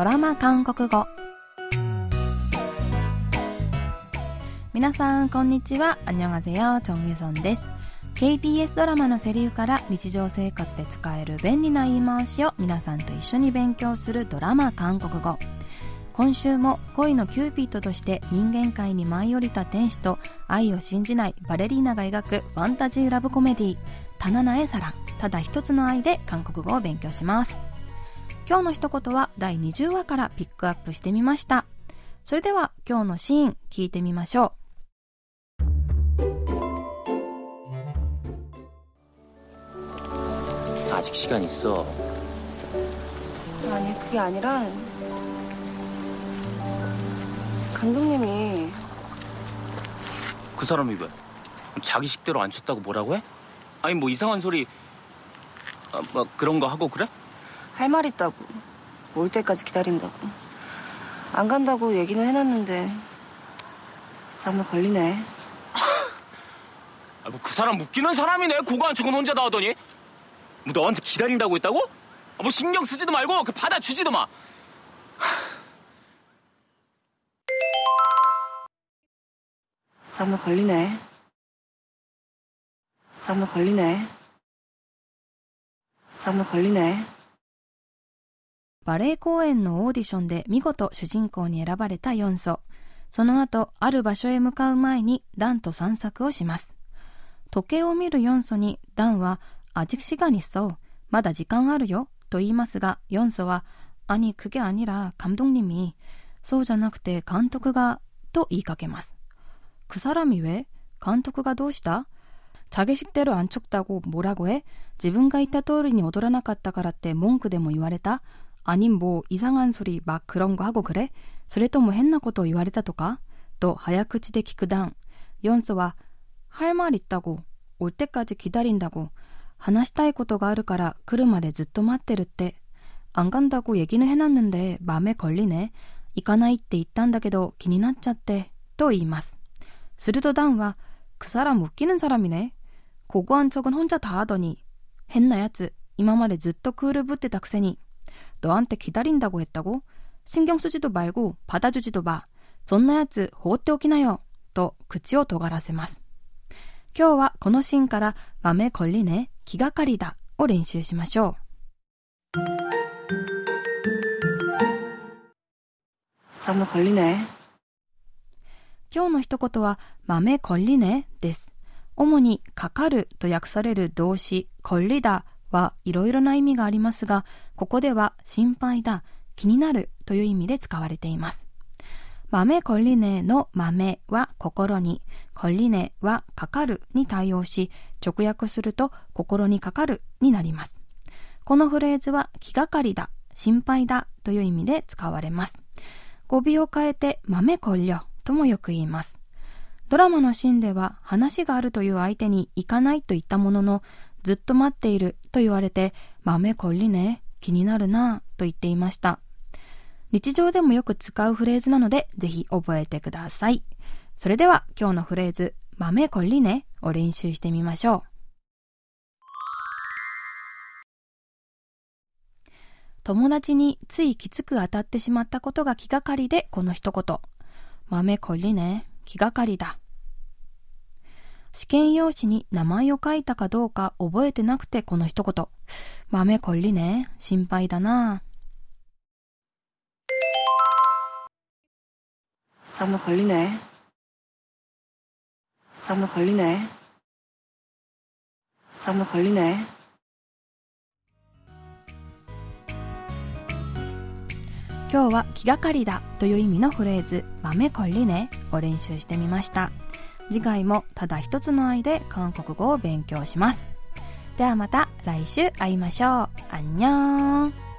ドラマ韓国語。皆さんこんにちは。안녕하세요 チョンユソンです。KBS ドラマのセリフから日常生活で使える便利な言い回しを皆さんと一緒に勉強するドラマ韓国語。今週も恋のキューピッドとして人間界に舞い降りた天使と愛を信じないバレリーナが描くファンタジーラブコメディー「단 하나의 사랑 ただ一つの愛」で韓国語を勉強します。今日の一言は第20話からピックアップしてみましたそれでは今日のシーン聞いてみましょう 아직 시간 있어. 아니 그게 아니라 감독님이 그 사람이 왜? 자기 식대로 안 쳤다고 뭐라고 해? 아니 뭐 이상한 소리 아, 뭐 그런 거 하고 그래? 할 말 있다고 올 때까지 기다린다고 안 간다고 얘기는 해놨는데 마음에 걸리네 아, 뭐 그 사람 웃기는 사람이네. 고거 한 척은 혼자 다 하더니. 뭐 너한테 기다린다고 했다고? 아, 뭐 신경 쓰지도 말고 그 받아주지도 마. 마음에 걸리네 마음에 걸리네 마음에 걸리네 バレエ公演のオーディションで見事主人公に選ばれたヨンソ。その後、ある場所へ向かう前にダンと散策をします。時計を見るヨンソにダンは、아직시간있어。まだ時間あるよ。と言いますが、ヨンソは、아니그게아니라감독님이そうじゃなくて監督が、と言いかけます。그 사람이 왜?監督がどうした 자기 식대로 안 췄다고 뭐라고 해? 自分が言った通りに踊らなかったからって文句でも言われた 아님 뭐 이상한 소리 막 그런 거 하고 그래? それとも変なことを言われたとかと早口で聞くダン。ヨンソは、할 말 있다고, 올 때까지 기다린다고, 話したいことがあるから来るまでずっと待ってるって。안 간다고 얘기는 해놨는데 맘에 걸리네. 行かないって言ったんだけど気になっちゃって。と言います。するとダンは、그 사람 웃기는 사람이네. 고고한 척은 혼자 다 하더니, 했나 야츠, 今までずっとクールぶってたくせに、 너한테 기다린다고 했다고? 신경 쓰지도 말고 받아주지도 마. そんなやつ放っておきなよ。と口を尖らせます。今日はこのシーンから豆こりね、気がかりだを練習しましょ 마음에 걸리네 う。今日の一言は豆こりねです。主にかかると訳される動詞こりだ はいろいろな意味がありますが、ここでは心配だ、気になるという意味で使われています。豆こりねの豆は心に、こりねはかかるに対応し、直訳すると心にかかるになります。このフレーズは気がかりだ、心配だという意味で使われます。語尾を変えて豆こりょともよく言います。ドラマのシーンでは話があるという相手に行かないと言ったものの、ずっと待っていると言われて、豆こりね、気になるなと言っていました。日常でもよく使うフレーズなので、ぜひ覚えてください。それでは今日のフレーズ、豆こりねを練習してみましょう。友達についきつく当たってしまったことが気がかりでこの一言。豆こりね、気がかりだ。試験用紙に名前を書いたかどうか覚えてなくてこの一言。豆こりね。心配だな。豆こりね。豆こりね。豆こりね。今日は気がかりだという意味のフレーズ、豆こりねを練習してみました。次回もただ一つの愛で韓国語を勉強します。ではまた来週会いましょう。あんにょーん。